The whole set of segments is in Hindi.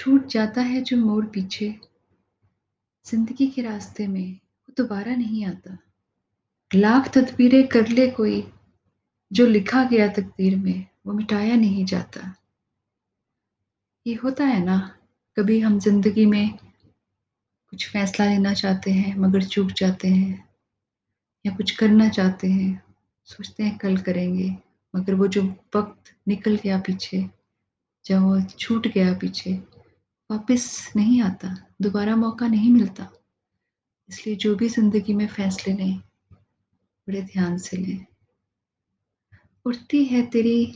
छूट जाता है जो मोड़ पीछे। ज़िंदगी के रास्ते में वो दोबारा नहीं आता। लाख तदबीरें कर ले कोई, जो लिखा गया तकदीर में वो मिटाया नहीं जाता। ये होता है ना, कभी हम ज़िंदगी में कुछ फैसला लेना चाहते हैं, मगर चूक जाते हैं, या कुछ करना चाहते हैं, सोचते हैं कल करेंगे, मगर वो जो वक्त निकल गया पीछे, जब वो छूट गया पीछे वापस नहीं आता, दोबारा मौका नहीं मिलता। इसलिए जो भी ज़िंदगी में फ़ैसले लें, बड़े ध्यान से लें। उठती है तेरी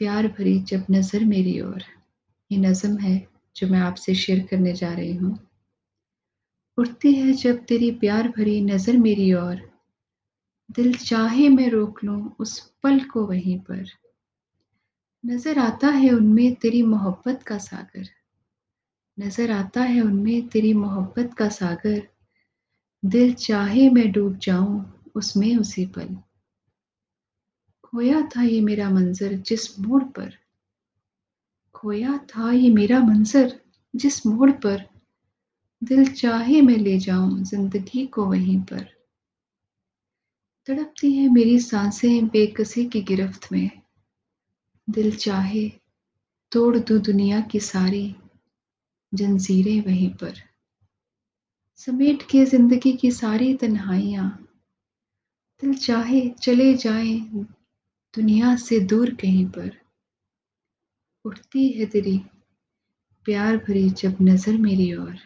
प्यार भरी जब नज़र मेरी ओर। ये नज़म है जो मैं आपसे शेयर करने जा रही हूँ। उठती है जब तेरी प्यार भरी नज़र मेरी ओर। दिल चाहे मैं रोक लूँ उस पल को वहीं पर। नज़र आता है उनमें तेरी मोहब्बत का सागर। नज़र आता है उनमें तेरी मोहब्बत का सागर। दिल चाहे मैं डूब जाऊँ, उसमें उसी पल। खोया था ये मेरा मंजर जिस मोड़ पर। खोया था ये मेरा मंजर जिस मोड़ पर। दिल चाहे मैं ले जाऊँ, ज़िंदगी को वहीं पर। तड़पती है मेरी साँसें बेकसी की गिरफ्त में। दिल चाहे, तोड़ दो दुनिया की सारी। जंजीरें वहीं पर। समेट के ज़िंदगी की सारी तन्हाइयाँ। दिल चाहे चले जाए, दुनिया से दूर कहीं पर। उठती है तेरी प्यार भरी जब नज़र मेरी ओर।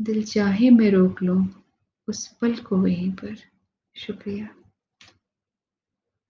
दिल चाहे मैं रोक लूँ उस पल को वहीं पर। शुक्रिया।